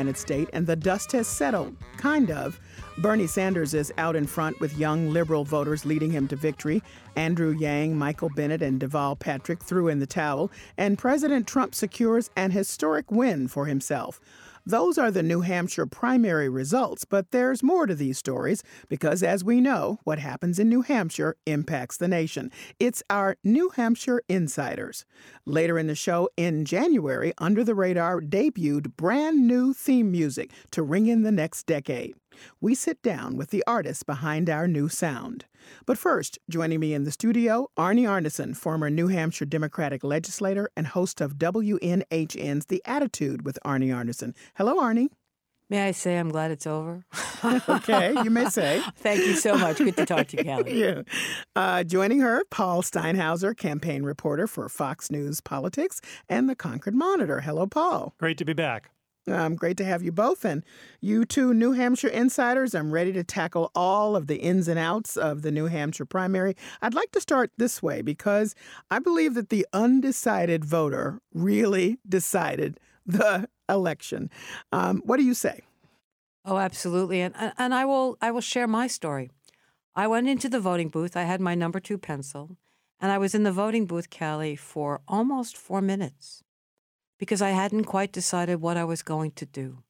Granite State and the dust has settled, kind of. Bernie Sanders is out in front with young liberal voters leading him to victory. Andrew Yang, Michael Bennet, and Deval Patrick threw in the towel, and President Trump secures an historic win for himself. Those are the New Hampshire primary results, but there's more to these stories because, as we know, what happens in New Hampshire impacts the nation. It's our New Hampshire Insiders. Later in the show, in January, Under the Radar debuted brand new theme music to ring in the next decade. We sit down with the artists behind our new sound. But first, joining me in the studio, Arnie Arnesen, former New Hampshire Democratic legislator and host of WNHN's The Attitude with Arnie Arnesen. Hello, Arnie. May I say I'm glad it's over? okay, you may say. Thank you so much. Good to talk to you, Callie. yeah. Uh, joining her, Paul Steinhauser, campaign reporter for Fox News Politics and the Concord Monitor. Hello, Paul. Great to be back. Um, great to have you both. And you two New Hampshire insiders, I'm ready to tackle all of the ins and outs of the New Hampshire primary. I'd like to start this way because I believe that the undecided voter really decided the election. Um, what do you say? Oh, absolutely. And, and I will I will share my story. I went into the voting booth. I had my number two pencil, and I was in the voting booth, Callie, for almost four minutes because I hadn't quite decided what I was going to do.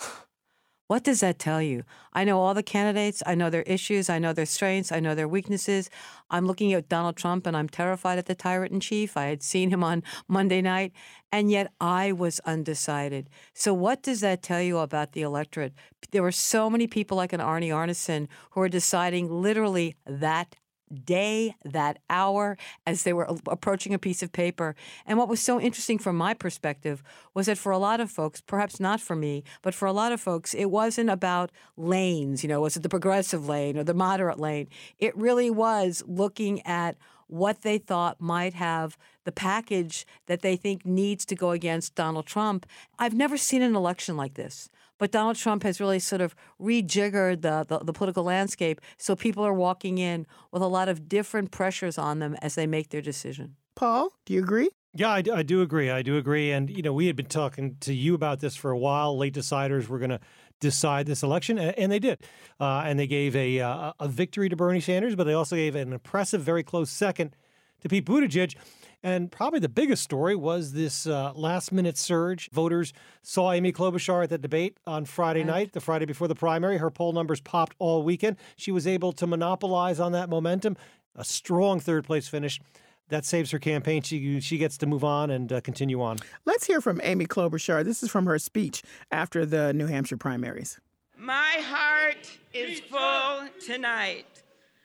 what does that tell you? I know all the candidates, I know their issues, I know their strengths, I know their weaknesses. I'm looking at Donald Trump and I'm terrified at the tyrant in chief. I had seen him on Monday night, and yet I was undecided. So, what does that tell you about the electorate? There were so many people like an Arnie Arnesen who are deciding literally that day, that hour, as they were approaching a piece of paper. And what was so interesting from my perspective was that for a lot of folks, perhaps not for me, but for a lot of folks, it wasn't about lanes, you know, was it the progressive lane or the moderate lane? It really was looking at what they thought might have the package that they think needs to go against Donald Trump. I've never seen an election like this. But Donald Trump has really sort of rejiggered the, the, the, political landscape. So people are walking in with a lot of different pressures on them as they make their decision. Paul, do you agree? Yeah, I, I do agree. I do agree. And, you know, we had been talking to you about this for a while. Late deciders were going to decide this election, and they did. Uh, and they gave a, uh, a victory to Bernie Sanders, but they also gave an impressive, very close second to Pete Buttigieg. And probably the biggest story was this uh, last minute surge. Voters saw Amy Klobuchar at the debate on Friday right. night, the Friday before the primary. Her poll numbers popped all weekend. She was able to monopolize on that momentum, a strong third place finish. That saves her campaign. She she gets to move on and uh, continue on. Let's hear from Amy Klobuchar. This is from her speech after the New Hampshire primaries. My heart is full tonight.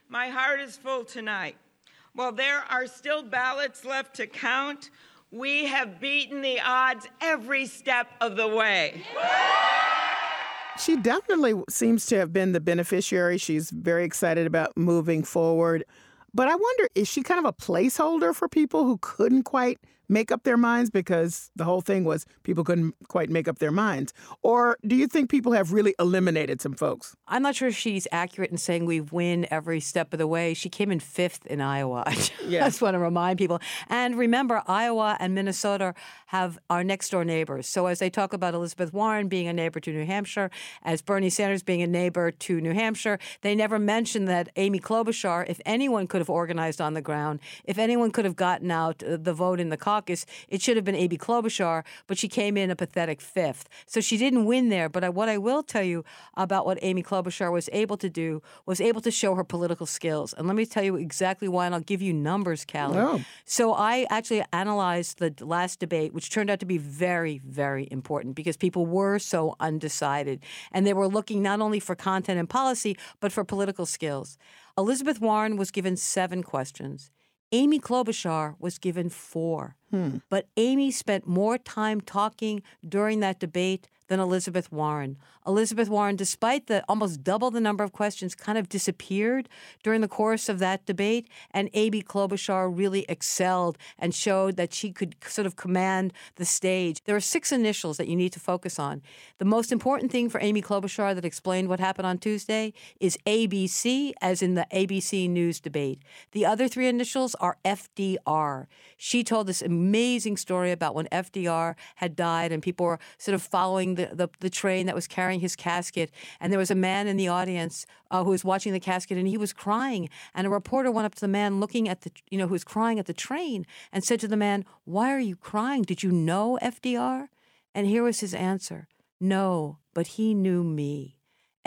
My heart is full tonight. While there are still ballots left to count, we have beaten the odds every step of the way. She definitely seems to have been the beneficiary. She's very excited about moving forward. But I wonder, is she kind of a placeholder for people who couldn't quite make up their minds because the whole thing was people couldn't quite make up their minds? Or do you think people have really eliminated some folks? I'm not sure she's accurate in saying we win every step of the way. She came in fifth in Iowa. I just want to remind people. And remember, Iowa and Minnesota have our next door neighbors. So as they talk about Elizabeth Warren being a neighbor to New Hampshire, as Bernie Sanders being a neighbor to New Hampshire, they never mentioned that Amy Klobuchar, if anyone could have organized on the ground, if anyone could have gotten out uh, the vote in the caucus, caucus, it should have been Amy Klobuchar, but she came in a pathetic fifth. So she didn't win there. But I, what I will tell you about what Amy Klobuchar was able to do was able to show her political skills. And let me tell you exactly why, and I'll give you numbers, Callie. Oh. So I actually analyzed the last debate, which turned out to be very, very important because people were so undecided. And they were looking not only for content and policy, but for political skills. Elizabeth Warren was given seven questions. Amy Klobuchar was given four. Hmm. But Amy spent more time talking during that debate than Elizabeth Warren. Elizabeth Warren, despite the almost double the number of questions, kind of disappeared during the course of that debate. And Amy Klobuchar really excelled and showed that she could sort of command the stage. There are six initials that you need to focus on. The most important thing for Amy Klobuchar that explained what happened on Tuesday is ABC, as in the ABC News debate. The other three initials are FDR. She told this amazing story about when FDR had died and people were sort of following the, the, the train that was carrying his casket. And there was a man in the audience uh, who was watching the casket and he was crying. And a reporter went up to the man looking at the, you know, who was crying at the train and said to the man, Why are you crying? Did you know FDR? And here was his answer No, but he knew me.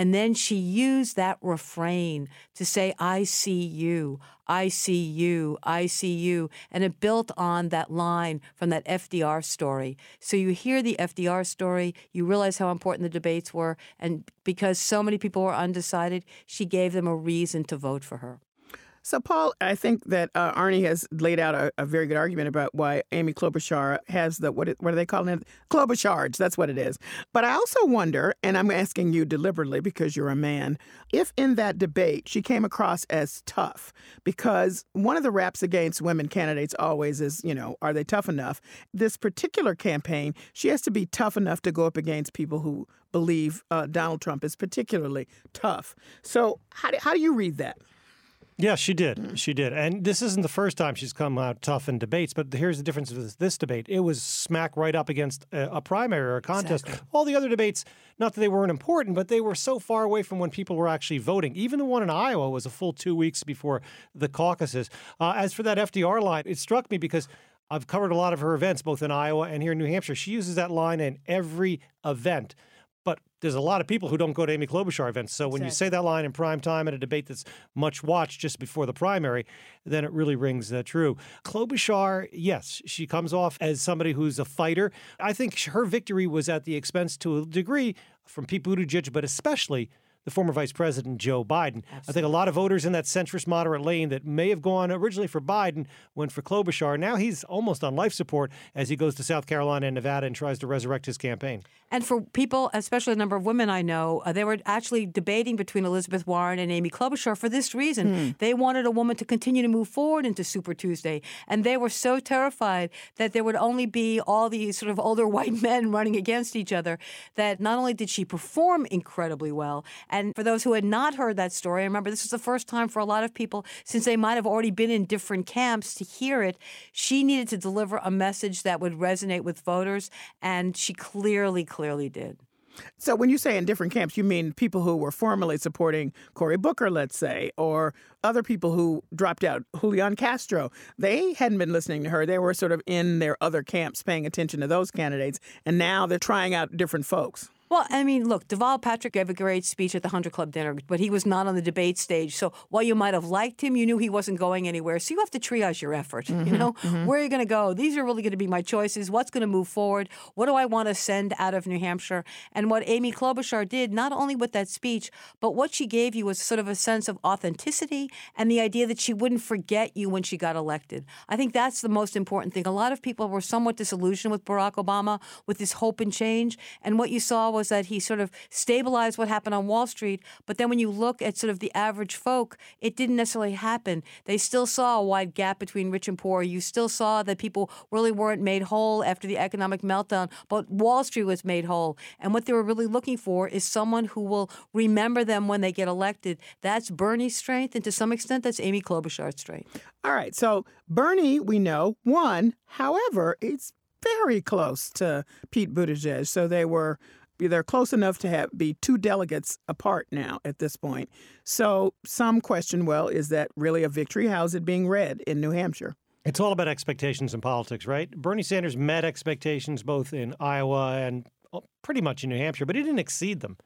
And then she used that refrain to say, I see you, I see you, I see you. And it built on that line from that FDR story. So you hear the FDR story, you realize how important the debates were. And because so many people were undecided, she gave them a reason to vote for her. So, Paul, I think that uh, Arnie has laid out a, a, very good argument about why Amy Klobuchar has the what? What are they calling it? Klobucharge. That's what it is. But I also wonder, and I'm asking you deliberately because you're a man, if in that debate she came across as tough, because one of the raps against women candidates always is, you know, are they tough enough? This particular campaign, she has to be tough enough to go up against people who believe uh, Donald Trump is particularly tough. So, how do, how do you read that? Yeah, she did. She did. And this isn't the first time she's come out tough in debates, but here's the difference with this debate. It was smack right up against a, a primary or a contest. Exactly. All the other debates, not that they weren't important, but they were so far away from when people were actually voting. Even the one in Iowa was a full two weeks before the caucuses. Uh, as for that FDR line, it struck me because I've covered a lot of her events, both in Iowa and here in New Hampshire. She uses that line in every event there's a lot of people who don't go to Amy Klobuchar events. So when exactly. you say that line in prime time at a debate that's much watched just before the primary, then it really rings uh, true. Klobuchar, yes, she comes off as somebody who's a fighter. I think her victory was at the expense to a degree from Pete Buttigieg, but especially the former Vice President Joe Biden. Absolutely. I think a lot of voters in that centrist moderate lane that may have gone originally for Biden went for Klobuchar. Now he's almost on life support as he goes to South Carolina and Nevada and tries to resurrect his campaign. And for people, especially a number of women I know, uh, they were actually debating between Elizabeth Warren and Amy Klobuchar for this reason. Hmm. They wanted a woman to continue to move forward into Super Tuesday. And they were so terrified that there would only be all these sort of older white men running against each other that not only did she perform incredibly well, and for those who had not heard that story, I remember this was the first time for a lot of people, since they might have already been in different camps, to hear it. She needed to deliver a message that would resonate with voters, and she clearly, clearly did. So when you say in different camps, you mean people who were formerly supporting Cory Booker, let's say, or other people who dropped out, Julian Castro. They hadn't been listening to her. They were sort of in their other camps paying attention to those candidates, and now they're trying out different folks. Well, I mean, look, Deval Patrick gave a great speech at the Hundred Club dinner, but he was not on the debate stage. So while you might have liked him, you knew he wasn't going anywhere. So you have to triage your effort. Mm-hmm, you know, mm-hmm. where are you going to go? These are really going to be my choices. What's going to move forward? What do I want to send out of New Hampshire? And what Amy Klobuchar did, not only with that speech, but what she gave you was sort of a sense of authenticity and the idea that she wouldn't forget you when she got elected. I think that's the most important thing. A lot of people were somewhat disillusioned with Barack Obama with this hope and change, and what you saw was that he sort of stabilized what happened on Wall Street. But then when you look at sort of the average folk, it didn't necessarily happen. They still saw a wide gap between rich and poor. You still saw that people really weren't made whole after the economic meltdown, but Wall Street was made whole. And what they were really looking for is someone who will remember them when they get elected. That's Bernie's strength, and to some extent, that's Amy Klobuchar's strength. All right. So Bernie, we know, won. However, it's very close to Pete Buttigieg. So they were they're close enough to have be two delegates apart now at this point. So some question, well, is that really a victory? How's it being read in New Hampshire? It's all about expectations in politics, right? Bernie Sanders met expectations both in Iowa and oh, pretty much in New Hampshire, but he didn't exceed them.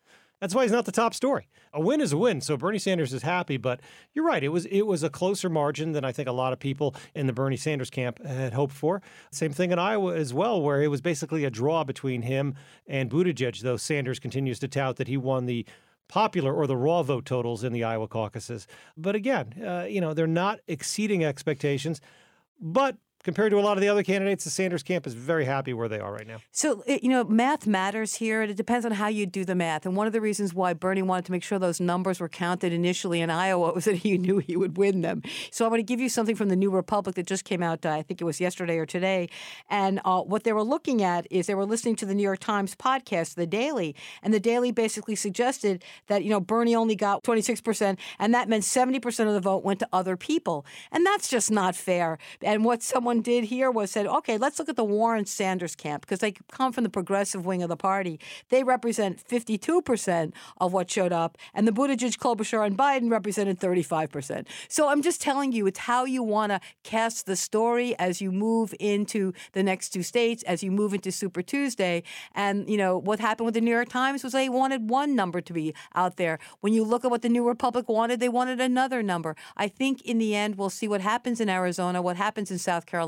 That's why he's not the top story. A win is a win, so Bernie Sanders is happy. But you're right; it was it was a closer margin than I think a lot of people in the Bernie Sanders camp had hoped for. Same thing in Iowa as well, where it was basically a draw between him and Buttigieg. Though Sanders continues to tout that he won the popular or the raw vote totals in the Iowa caucuses. But again, uh, you know they're not exceeding expectations. But compared to a lot of the other candidates, the Sanders camp is very happy where they are right now. So, you know, math matters here, and it depends on how you do the math. And one of the reasons why Bernie wanted to make sure those numbers were counted initially in Iowa was that he knew he would win them. So, I'm going to give you something from the New Republic that just came out, uh, I think it was yesterday or today. And uh, what they were looking at is they were listening to the New York Times podcast, The Daily, and The Daily basically suggested that, you know, Bernie only got 26%, and that meant 70% of the vote went to other people. And that's just not fair. And what someone did here was said, okay, let's look at the Warren Sanders camp because they come from the progressive wing of the party. They represent 52% of what showed up, and the Buttigieg, Klobuchar, and Biden represented 35%. So I'm just telling you, it's how you want to cast the story as you move into the next two states, as you move into Super Tuesday. And, you know, what happened with the New York Times was they wanted one number to be out there. When you look at what the New Republic wanted, they wanted another number. I think in the end, we'll see what happens in Arizona, what happens in South Carolina,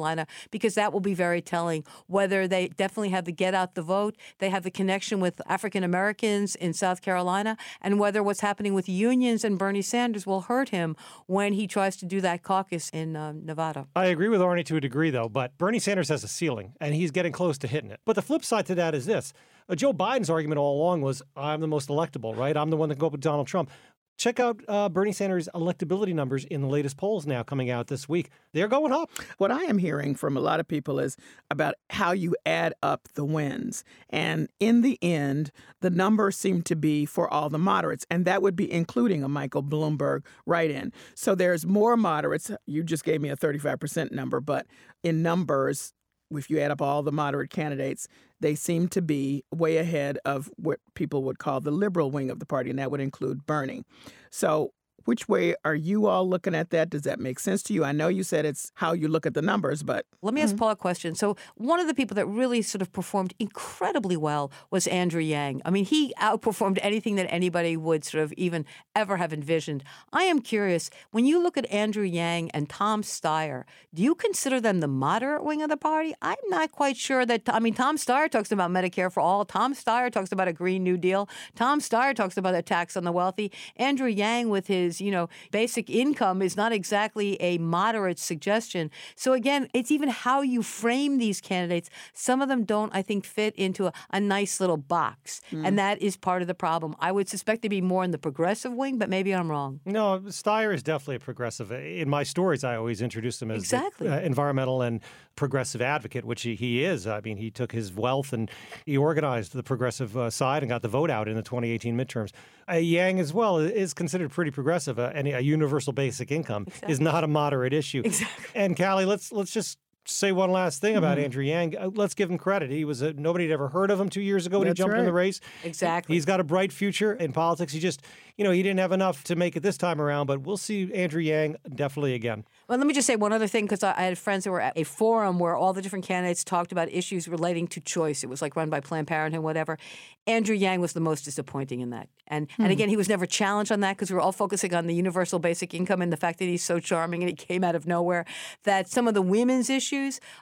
because that will be very telling whether they definitely have the get out the vote, they have the connection with African Americans in South Carolina, and whether what's happening with unions and Bernie Sanders will hurt him when he tries to do that caucus in uh, Nevada. I agree with Arnie to a degree, though, but Bernie Sanders has a ceiling, and he's getting close to hitting it. But the flip side to that is this. Uh, Joe Biden's argument all along was, I'm the most electable, right? I'm the one that can go up with Donald Trump. Check out uh, Bernie Sanders' electability numbers in the latest polls now coming out this week. They're going up. What I am hearing from a lot of people is about how you add up the wins. And in the end, the numbers seem to be for all the moderates, and that would be including a Michael Bloomberg write in. So there's more moderates. You just gave me a 35% number, but in numbers, if you add up all the moderate candidates, they seem to be way ahead of what people would call the liberal wing of the party, and that would include Bernie. So which way are you all looking at that? Does that make sense to you? I know you said it's how you look at the numbers, but. Let me ask mm-hmm. Paul a question. So, one of the people that really sort of performed incredibly well was Andrew Yang. I mean, he outperformed anything that anybody would sort of even ever have envisioned. I am curious, when you look at Andrew Yang and Tom Steyer, do you consider them the moderate wing of the party? I'm not quite sure that, I mean, Tom Steyer talks about Medicare for all. Tom Steyer talks about a Green New Deal. Tom Steyer talks about a tax on the wealthy. Andrew Yang, with his you know, basic income is not exactly a moderate suggestion. So again, it's even how you frame these candidates. Some of them don't, I think, fit into a, a nice little box. Mm. And that is part of the problem. I would suspect to be more in the progressive wing, but maybe I'm wrong. No, Steyer is definitely a progressive. In my stories, I always introduce him as exactly. the, uh, environmental and progressive advocate, which he, he, is. I mean, he took his wealth and he organized the progressive uh, side and got the vote out in the 2018 midterms. Uh, Yang as well is considered pretty progressive, uh, and a universal basic income exactly. is not a moderate issue. Exactly. And Callie, let's let's just say one last thing about mm-hmm. Andrew Yang. Uh, let's give him credit. He was a, nobody had ever heard of him two years ago when That's he jumped right. in the race. Exactly. He's got a bright future in politics. He just, you know, he didn't have enough to make it this time around, but we'll see Andrew Yang definitely again. Well, let me just say one other thing because I had friends who were at a forum where all the different candidates talked about issues relating to choice. It was like run by Planned Parenthood, whatever. Andrew Yang was the most disappointing in that. And hmm. and again, he was never challenged on that because we were all focusing on the universal basic income and the fact that he's so charming and he came out of nowhere. That some of the women's issues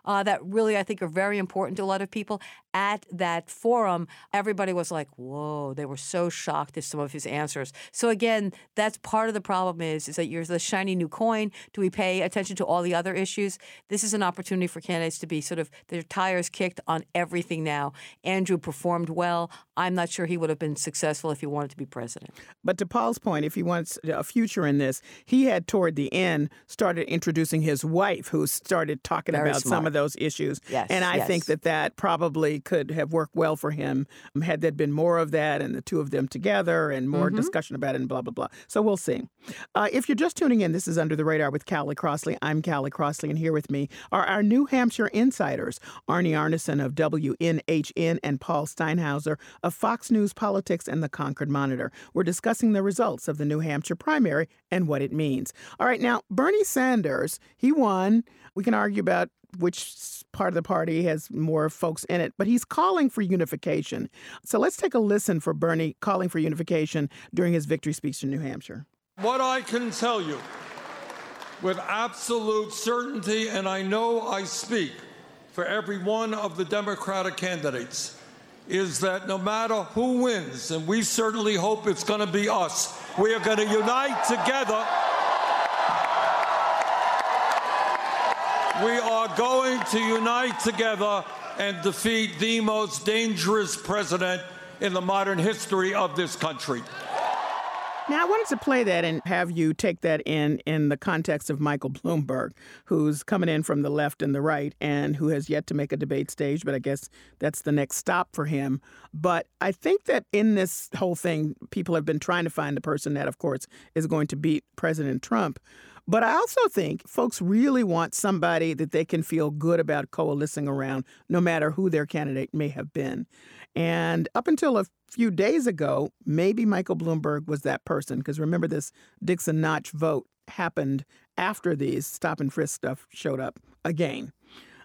uh, that really I think are very important to a lot of people at that forum, everybody was like, "Whoa!" They were so shocked at some of his answers. So again, that's part of the problem is is that you're the shiny new coin. Do we pay attention to all the other issues? This is an opportunity for candidates to be sort of their tires kicked on everything now. Andrew performed well. I'm not sure he would have been successful if he wanted to be president. But to Paul's point, if he wants a future in this, he had toward the end started introducing his wife, who started talking Very about smart. some of those issues. Yes, and I yes. think that that probably could have worked well for him um, had there been more of that and the two of them together and more mm-hmm. discussion about it and blah, blah, blah. So we'll see. Uh, if you're just tuning in, this is Under the Radar with Callie Crossley. I'm Callie Crossley, and here with me are our New Hampshire insiders, Arnie Arnesen of WNHN and Paul Steinhauser of Fox News Politics and the Concord Monitor. We're discussing the results of the New Hampshire primary and what it means. All right, now, Bernie Sanders, he won. We can argue about which part of the party has more folks in it, but he's calling for unification. So let's take a listen for Bernie calling for unification during his victory speech in New Hampshire. What I can tell you with absolute certainty, and I know I speak for every one of the Democratic candidates, is that no matter who wins, and we certainly hope it's going to be us, we are going to unite together. We are going to unite together and defeat the most dangerous president in the modern history of this country. Now, I wanted to play that and have you take that in in the context of Michael Bloomberg, who's coming in from the left and the right and who has yet to make a debate stage, but I guess that's the next stop for him. But I think that in this whole thing, people have been trying to find the person that, of course, is going to beat President Trump. But I also think folks really want somebody that they can feel good about coalescing around, no matter who their candidate may have been. And up until a few days ago, maybe Michael Bloomberg was that person. Because remember, this Dixville Notch vote happened after these stop and frisk stuff showed up again.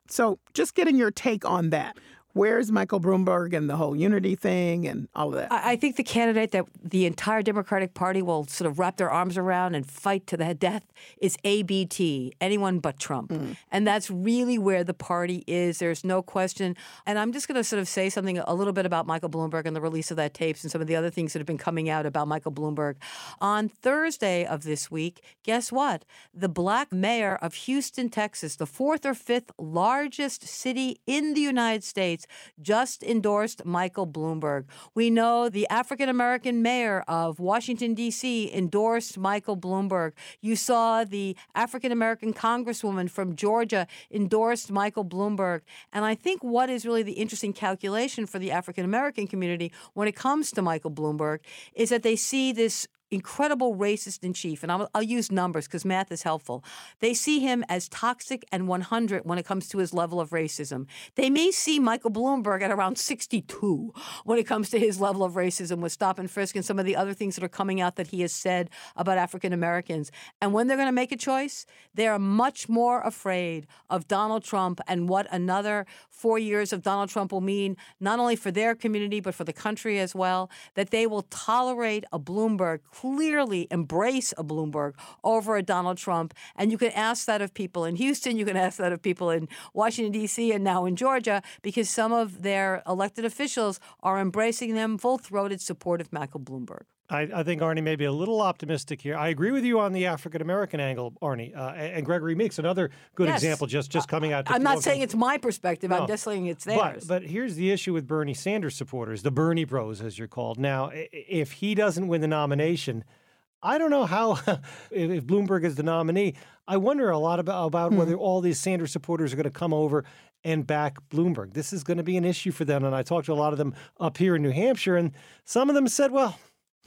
So just getting your take on that where's Michael Bloomberg and the whole unity thing and all of that? I think the candidate that the entire Democratic Party will sort of wrap their arms around and fight to the death is ABT, anyone but Trump. Mm. And that's really where the party is. There's no question. And I'm just going to sort of say something a little bit about Michael Bloomberg and the release of that tapes and some of the other things that have been coming out about Michael Bloomberg. On Thursday of this week, guess what? The black mayor of Houston, Texas, the fourth or fifth largest city in the United States just endorsed Michael Bloomberg. We know the African American mayor of Washington, D.C., endorsed Michael Bloomberg. You saw the African American congresswoman from Georgia endorsed Michael Bloomberg. And I think what is really the interesting calculation for the African American community when it comes to Michael Bloomberg is that they see this incredible racist in chief, and I'll, I'll use numbers because math is helpful. They see him as toxic and 100 when it comes to his level of racism. They may see Michael Bloomberg at around 62 when it comes to his level of racism with stop and frisk and some of the other things that are coming out that he has said about African Americans. And when they're going to make a choice, they are much more afraid of Donald Trump and what another four years of Donald Trump will mean, not only for their community, but for the country as well, that they will tolerate a Bloomberg clearly embrace a Bloomberg over a Donald Trump. And you can ask that of people in Houston, you can ask that of people in Washington, D.C., and now in Georgia, because some of their elected officials are embracing them full throated support of Michael Bloomberg. I, I, think Arnie may be a little optimistic here. I agree with you on the African American angle, Arnie, uh, and Gregory Meeks, another good yes. example. Just just coming out. I'm not saying it's my perspective. No. I'm just saying it's theirs. But, but here's the issue with Bernie Sanders supporters, the Bernie Bros, as you're called. Now, if he doesn't win the nomination, I don't know how if Bloomberg is the nominee. I wonder a lot about about hmm. whether all these Sanders supporters are going to come over and back Bloomberg. This is going to be an issue for them. And I talked to a lot of them up here in New Hampshire, and some of them said, "Well."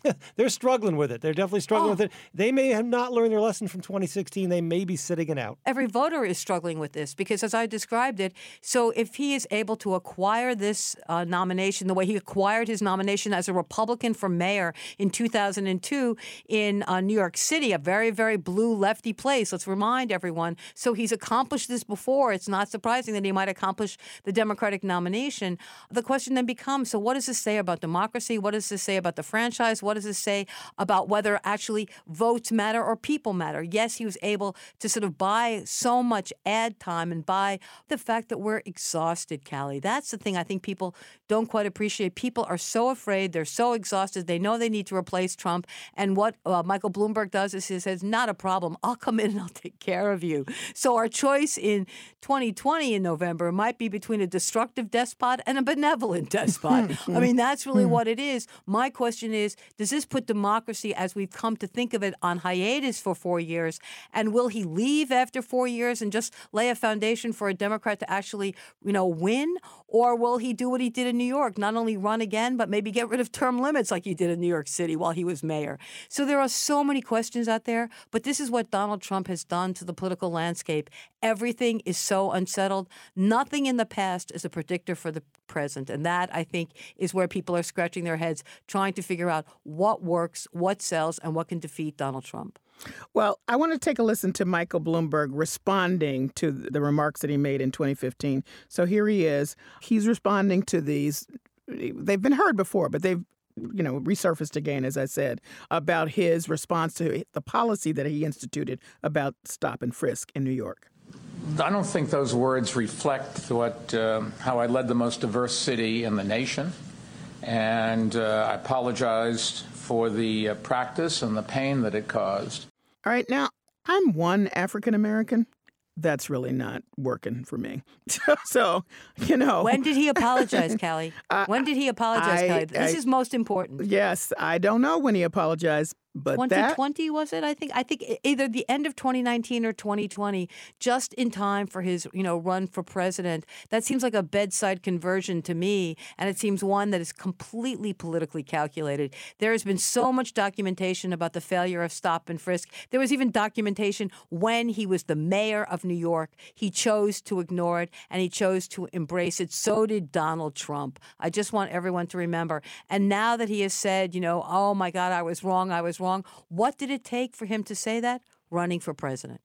they're struggling with it. They're definitely struggling oh. with it. They may have not learned their lesson from 2016. They may be sitting it out. Every voter is struggling with this because, as I described it, so if he is able to acquire this uh, nomination the way he acquired his nomination as a Republican for mayor in 2002 in uh, New York City, a very, very blue lefty place, let's remind everyone. So he's accomplished this before. It's not surprising that he might accomplish the Democratic nomination. The question then becomes so, what does this say about democracy? What does this say about the franchise? What what does this say about whether actually votes matter or people matter? Yes, he was able to sort of buy so much ad time and buy the fact that we're exhausted, Callie. That's the thing I think people don't quite appreciate. People are so afraid, they're so exhausted, they know they need to replace Trump. And what uh, Michael Bloomberg does is he says, not a problem. I'll come in and I'll take care of you. So our choice in 2020 in November might be between a destructive despot and a benevolent despot. Hmm, hmm. I mean, that's really hmm. what it is. My question is, does this put democracy, as we've come to think of it, on hiatus for four years? And will he leave after four years and just lay a foundation for a Democrat to actually, you know, win? Or will he do what he did in New York, not only run again, but maybe get rid of term limits like he did in New York City while he was mayor? So there are so many questions out there, but this is what Donald Trump has done to the political landscape. Everything is so unsettled. Nothing in the past is a predictor for the present. And that, I think, is where people are scratching their heads, trying to figure out what works, what sells, and what can defeat Donald Trump. Well, I want to take a listen to Michael Bloomberg responding to the remarks that he made in 2015. So here he is. He's responding to these. They've been heard before, but they've you know, resurfaced again, as I said, about his response to the policy that he instituted about stop and frisk in New York. I don't think those words reflect what uh, how I led the most diverse city in the nation, and uh, I apologized for the uh, practice and the pain that it caused. All right, now I'm one African American, that's really not working for me. so, you know. When did he apologize, Callie? when did he apologize, I- Callie? This I- is most important. Yes, I don't know when he apologized, but that 2020 was it? I think I think either the end of 2019 or 2020, just in time for his you know run for president. That seems like a bedside conversion to me, and it seems one that is completely politically calculated. There has been so much documentation about the failure of stop and frisk. There was even documentation when he was the mayor of New York. He chose to ignore it and he chose to embrace it. So did Donald Trump. I just want everyone to remember. And now that he has said, you know, oh my God, I was wrong, I was wrong. What did it take for him to say that? Running for president.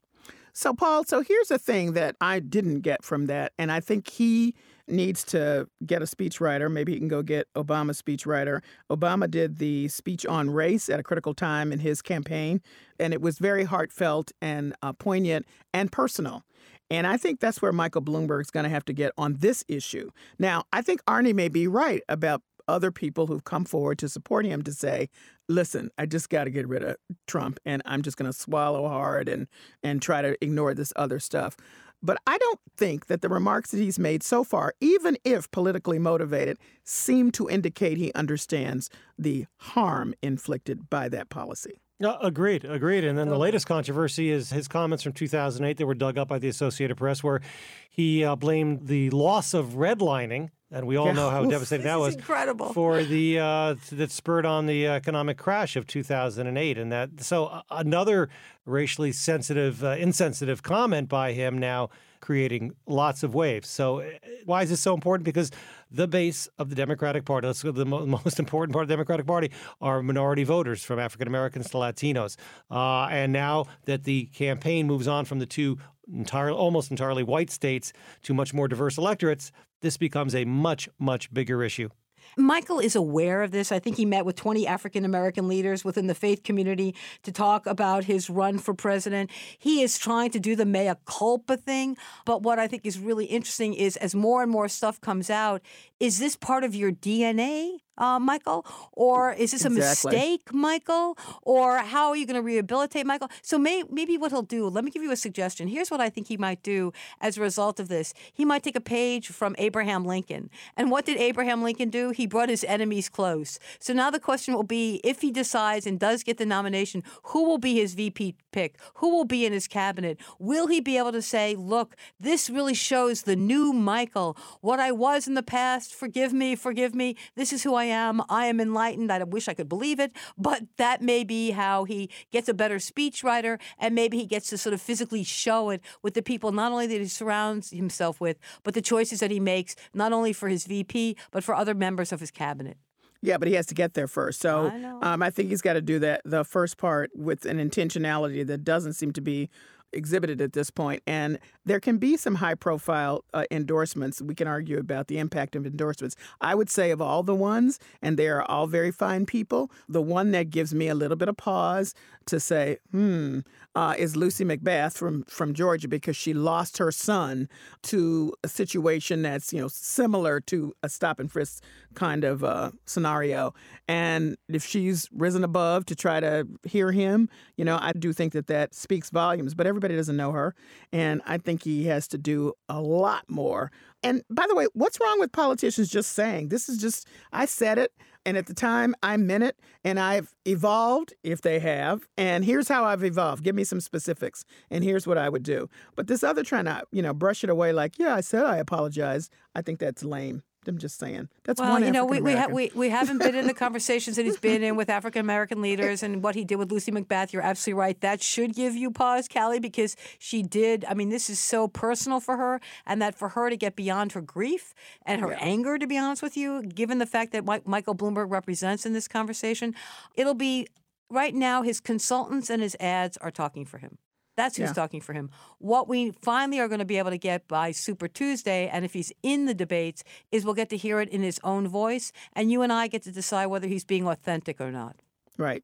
So, Paul, so here's a thing that I didn't get from that. And I think he needs to get a speechwriter. Maybe he can go get Obama's speechwriter. Obama did the speech on race at a critical time in his campaign, and it was very heartfelt and uh, poignant and personal. And I think that's where Michael Bloomberg's going to have to get on this issue. Now, I think Arnie may be right about other people who've come forward to support him to say, listen, I just got to get rid of Trump and I'm just going to swallow hard and, and try to ignore this other stuff. But I don't think that the remarks that he's made so far, even if politically motivated, seem to indicate he understands the harm inflicted by that policy. No, agreed, agreed. And then the latest controversy is his comments from 2008 that were dug up by the Associated Press, where he uh, blamed the loss of redlining, and we all Yeah. know how devastating that was, incredible. for the uh, that spurred on the economic crash of 2008, and that so uh, another racially sensitive, uh, insensitive comment by him now creating lots of waves. So uh, why is this so important? Because the base of the Democratic Party, let's go to the mo- most important part of the Democratic Party, are minority voters from African Americans to Latinos. Uh, and now that the campaign moves on from the two entirely, almost entirely white states to much more diverse electorates, this becomes a much, much bigger issue. Michael is aware of this. I think he met with 20 African American leaders within the faith community to talk about his run for president. He is trying to do the mea culpa thing. But what I think is really interesting is as more and more stuff comes out, is this part of your DNA? Uh, Michael, or is this a Exactly. mistake, Michael, or how are you going to rehabilitate Michael? So may, maybe what he'll do. Let me give you a suggestion. Here's what I think he might do as a result of this. He might take a page from Abraham Lincoln. And what did Abraham Lincoln do? He brought his enemies close. So now the question will be if he decides and does get the nomination, who will be his VP pick? Who will be in his cabinet? Will he be able to say, look, this really shows the new Michael, what I was in the past, forgive me, forgive me, this is who I am, I am enlightened, I wish I could believe it, but that may be how he gets a better speechwriter and maybe he gets to sort of physically show it with the people not only that he surrounds himself with, but the choices that he makes, not only for his VP, but for other members of his cabinet. Yeah, but he has to get there first. So I um, I think he's got to do that, the first part, with an intentionality that doesn't seem to be exhibited at this point. And there can be some high profile uh, endorsements. We can argue about the impact of endorsements. I would say, of all the ones, and they are all very fine people, the one that gives me a little bit of pause to say, hmm, uh, is Lucy McBath from, from Georgia because she lost her son to a situation that's, you know, similar to a stop and frisk kind of uh, scenario. And if she's risen above to try to hear him, you know, I do think that that speaks volumes. But everybody doesn't know her. And I think he has to do a lot more. And by the way, what's wrong with politicians just saying, this is just, I said it. And at the time, I meant it. And I've evolved, if they have. And here's how I've evolved. Give me some specifics. And here's what I would do. But this other trying to, you know, brush it away like, yeah, I said I apologize. I think that's lame. I'm just saying. That's well, one you know, we we, ha- we we haven't been in the conversations that he's been in with African American leaders and what he did with Lucy McBath. You're absolutely right. That should give you pause, Callie, because she did. I mean, this is so personal for her, and that for her to get beyond her grief and her anger, to be honest with you, given the fact that Mi- Michael Bloomberg represents in this conversation, it'll be right now. His consultants and his ads are talking for him. That's who's Yeah. talking for him. What we finally are going to be able to get by Super Tuesday, and if he's in the debates, is we'll get to hear it in his own voice, and you and I get to decide whether he's being authentic or not. Right.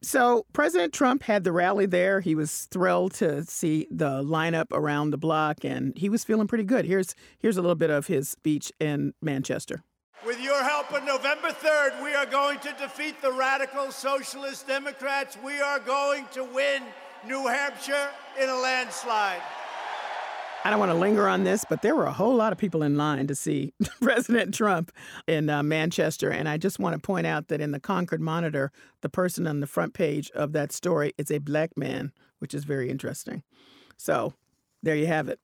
So President Trump had the rally there. He was thrilled to see the lineup around the block, and he was feeling pretty good. Here's here's a little bit of his speech in Manchester. With your help on November 3rd, we are going to defeat the radical socialist Democrats. We are going to win New Hampshire in a landslide. I don't want to linger on this, but there were a whole lot of people in line to see President Trump in uh, Manchester. And I just want to point out that in the Concord Monitor, the person on the front page of that story is a black man, which is very interesting. So there you have it.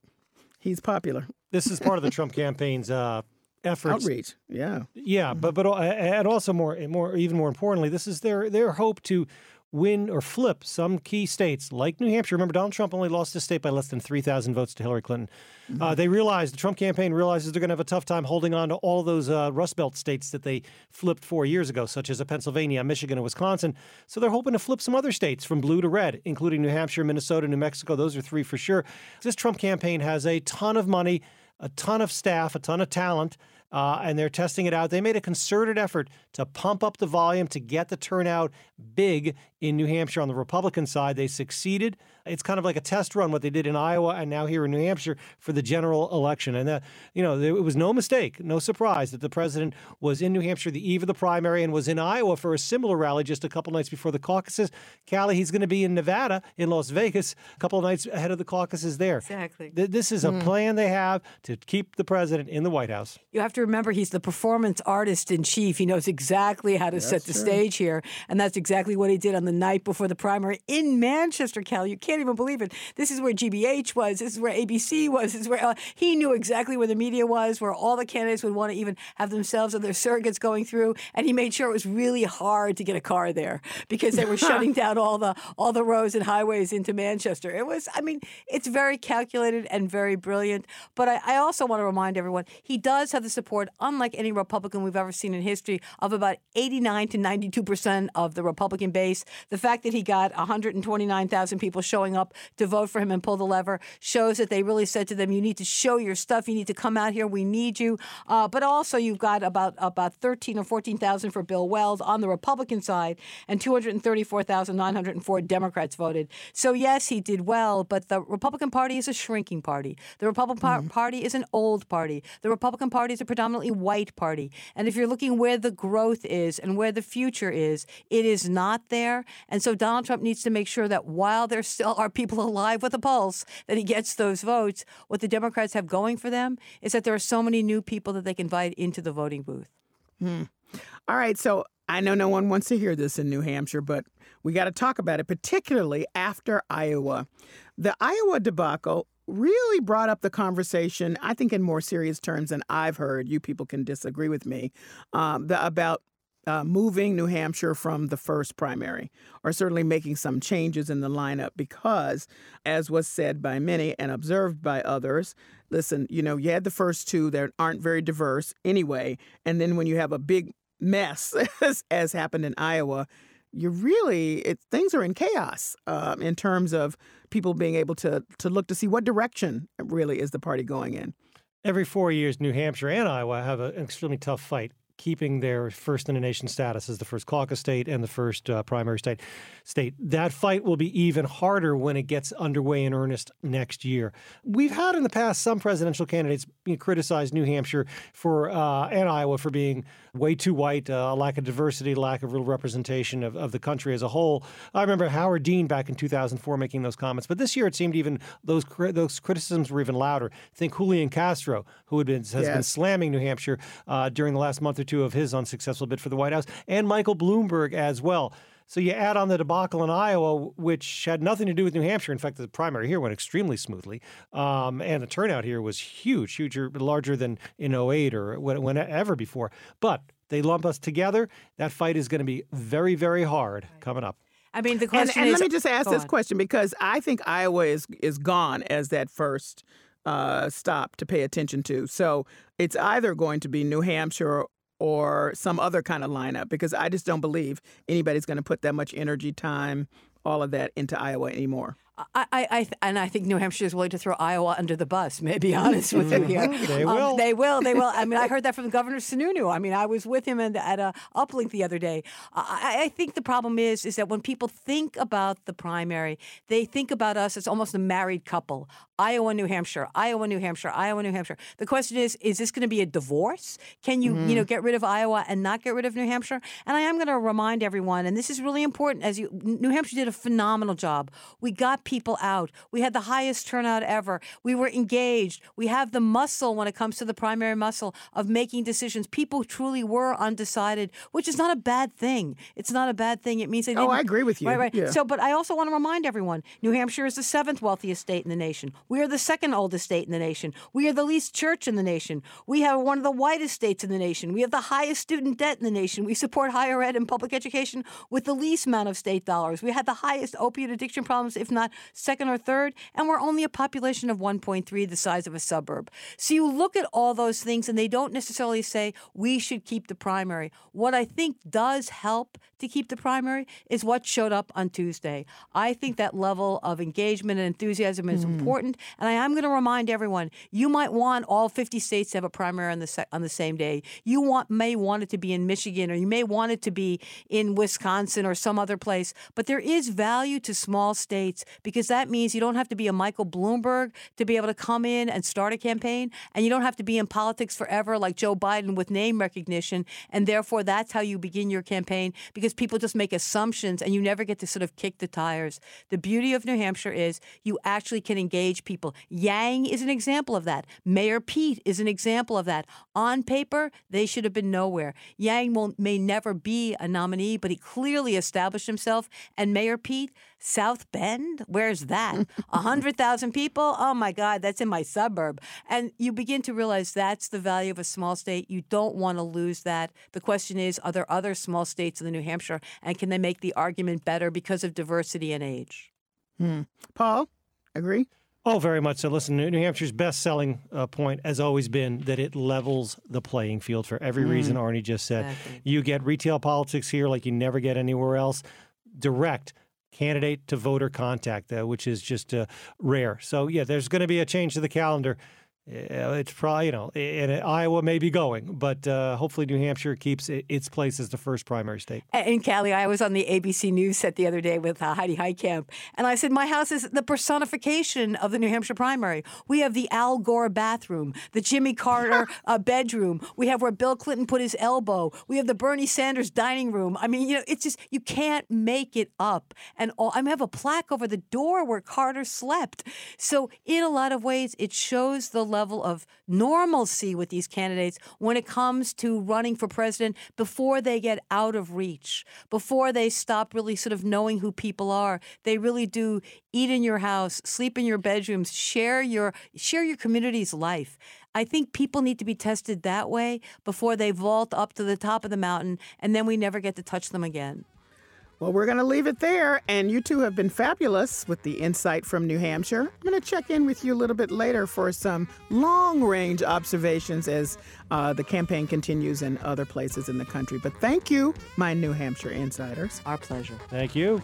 He's popular. This is part of the Trump campaign's uh, efforts. Outreach, yeah, yeah, but but uh, and also more more even more importantly, this is their their hope to win or flip some key states like New Hampshire. Remember, Donald Trump only lost his state by less than 3,000 votes to Hillary Clinton. Mm-hmm. Uh, they realize, the Trump campaign realizes they're going to have a tough time holding on to all those uh, Rust Belt states that they flipped four years ago, such as Pennsylvania, Michigan, and Wisconsin. So they're hoping to flip some other states from blue to red, including New Hampshire, Minnesota, New Mexico. Those are three for sure. This Trump campaign has a ton of money, a ton of staff, a ton of talent uh, and they're testing it out. They made a concerted effort to pump up the volume to get the turnout big in New Hampshire on the Republican side. They succeeded. It's kind of like a test run what they did in Iowa and now here in New Hampshire for the general election. And that, you know, it was no mistake, no surprise that the president was in New Hampshire the eve of the primary and was in Iowa for a similar rally just a couple nights before the caucuses. Callie, he's going to be in Nevada, in Las Vegas, a couple of nights ahead of the caucuses there. Exactly. This is a mm. plan they have to keep the president in the White House. You have to remember he's the performance artist in chief. He knows exactly how to that's set the true. stage here, and that's exactly what he did on the night before the primary in Manchester, Cal. You can't even believe it. This is where GBH was. This is where ABC was. This is where uh, he knew exactly where the media was, where all the candidates would want to even have themselves and their surrogates going through, and he made sure it was really hard to get a car there because they were shutting down all the all the roads and highways into Manchester. It was, I mean, it's very calculated and very brilliant. But I, I also want to remind everyone he does have the support, unlike any Republican we've ever seen in history, of about 89 to 92 percent of the Republican base. The fact that he got 129,000 people showing up to vote for him and pull the lever shows that they really said to them, "You need to show your stuff. You need to come out here. We need you." Uh, but also, you've got about about 13 or 14,000 for Bill Weld on the Republican side, and 234,904 Democrats voted. So yes, he did well, but the Republican Party is a shrinking party. The Republican mm-hmm. Party is an old party. The Republican Party is a predominantly white party. And if you're looking where the growth is and where the future is, it is not there. And so Donald Trump needs to make sure that while there still are people alive with a pulse, that he gets those votes. What the Democrats have going for them is that there are so many new people that they can invite into the voting booth. Hmm. All right. So I know no one wants to hear this in New Hampshire, but we got to talk about it, particularly after Iowa. The Iowa debacle really brought up the conversation, I think, in more serious terms than I've heard. You people can disagree with me um, the, about uh, moving New Hampshire from the first primary, or certainly making some changes in the lineup, because, as was said by many and observed by others, listen, you know, you had the first two that aren't very diverse anyway, and then when you have a big mess, as, as happened in Iowa, you really it, things are in chaos um, in terms of people being able to to look to see what direction really is the party going in. Every four years, New Hampshire and Iowa have an extremely tough fight keeping their first in the nation status as the first caucus state and the first uh, primary state. State that fight will be even harder when it gets underway in earnest next year. We've had in the past some presidential candidates criticize New Hampshire for uh, and Iowa for being way too white, uh, a lack of diversity, lack of real representation of, of the country as a whole. I remember Howard Dean back in 2004 making those comments, but this year it seemed even those those criticisms were even louder. Think Julian Castro, who had been, has yes. been slamming New Hampshire uh, during the last month or two of his unsuccessful bid for the White House, and Michael Bloomberg as well. So you add on the debacle in Iowa, which had nothing to do with New Hampshire. In fact, the primary here went extremely smoothly, um, and the turnout here was huge, huge, larger than in 08 or whenever before. But they lump us together. That fight is going to be very, very hard coming up. I mean, the question and, and is, let me just ask this on. question because I think Iowa is is gone as that first uh, stop to pay attention to. So it's either going to be New Hampshire or some other kind of lineup because I just don't believe anybody's going to put that much energy, time, all of that into Iowa anymore. I, I, and I think New Hampshire is willing to throw Iowa under the bus. May be honest with you here. they um, will. They will. They will. I mean, I heard that from Governor Sununu. I mean, I was with him at, at a uplink the other day. I, I, think the problem is, is that when people think about the primary, they think about us as almost a married couple. Iowa, New Hampshire, Iowa, New Hampshire, Iowa, New Hampshire. The question is, is this going to be a divorce? Can you, mm-hmm. you know, get rid of Iowa and not get rid of New Hampshire? And I am going to remind everyone, and this is really important, as you, New Hampshire did a phenomenal job. We got people out. We had the highest turnout ever. We were engaged. We have the muscle when it comes to the primary muscle of making decisions. People truly were undecided, which is not a bad thing. It's not a bad thing. It means they Oh, I agree with you. Right, right. Yeah. So, but I also want to remind everyone New Hampshire is the seventh wealthiest state in the nation. We are the second oldest state in the nation. We are the least church in the nation. We have one of the whitest states in the nation. We have the highest student debt in the nation. We support higher ed and public education with the least amount of state dollars. We had the highest opiate addiction problems, if not second or third, and we're only a population of 1.3, the size of a suburb. So you look at all those things, and they don't necessarily say we should keep the primary. What I think does help to keep the primary is what showed up on Tuesday. I think that level of engagement and enthusiasm is hmm. important, and I am going to remind everyone: you might want all 50 states to have a primary on the se- on the same day. You want may want it to be in Michigan, or you may want it to be in Wisconsin or some other place. But there is value to small states because that means you don't have to be a Michael Bloomberg to be able to come in and start a campaign, and you don't have to be in politics forever like Joe Biden with name recognition, and therefore that's how you begin your campaign because people just make assumptions and you never get to sort of kick the tires. The beauty of New Hampshire is you actually can engage people. Yang is an example of that. Mayor Pete is an example of that. On paper, they should have been nowhere. Yang will, may never be a nominee, but he clearly established himself. And Mayor Pete, South Bend, where's that? A hundred thousand people? Oh my God, that's in my suburb. And you begin to realize that's the value of a small state. You don't want to lose that. The question is, are there other small states in the New Hampshire, and can they make the argument better because of diversity and age? Hmm. Paul, agree? Oh, very much so. Listen, New New Hampshire's best selling uh, point has always been that it levels the playing field for every reason Mm. Arnie just said. Exactly. You get retail politics here like you never get anywhere else. Direct candidate to voter contact, uh, which is just uh, rare. So, yeah, there's going to be a change to the calendar. Uh, It's probably, you know, and Iowa may be going, but uh, hopefully New Hampshire keeps its place as the first primary state. And Callie, I was on the ABC News set the other day with uh, Heidi Heitkamp, and I said, My house is the personification of the New Hampshire primary. We have the Al Gore bathroom, the Jimmy Carter uh, bedroom. We have where Bill Clinton put his elbow. We have the Bernie Sanders dining room. I mean, you know, it's just, you can't make it up. And all, I have a plaque over the door where Carter slept. So, in a lot of ways, it shows the level of normalcy with these candidates when it comes to running for president before they get out of reach, before they stop really sort of knowing who people are. They really do eat in your house, sleep in your bedrooms, share your share your community's life. I think people need to be tested that way before they vault up to the top of the mountain and then we never get to touch them again. Well, we're going to leave it there. And you two have been fabulous with the insight from New Hampshire. I'm going to check in with you a little bit later for some long range observations as uh, the campaign continues in other places in the country. But thank you, my New Hampshire insiders. Our pleasure. Thank you.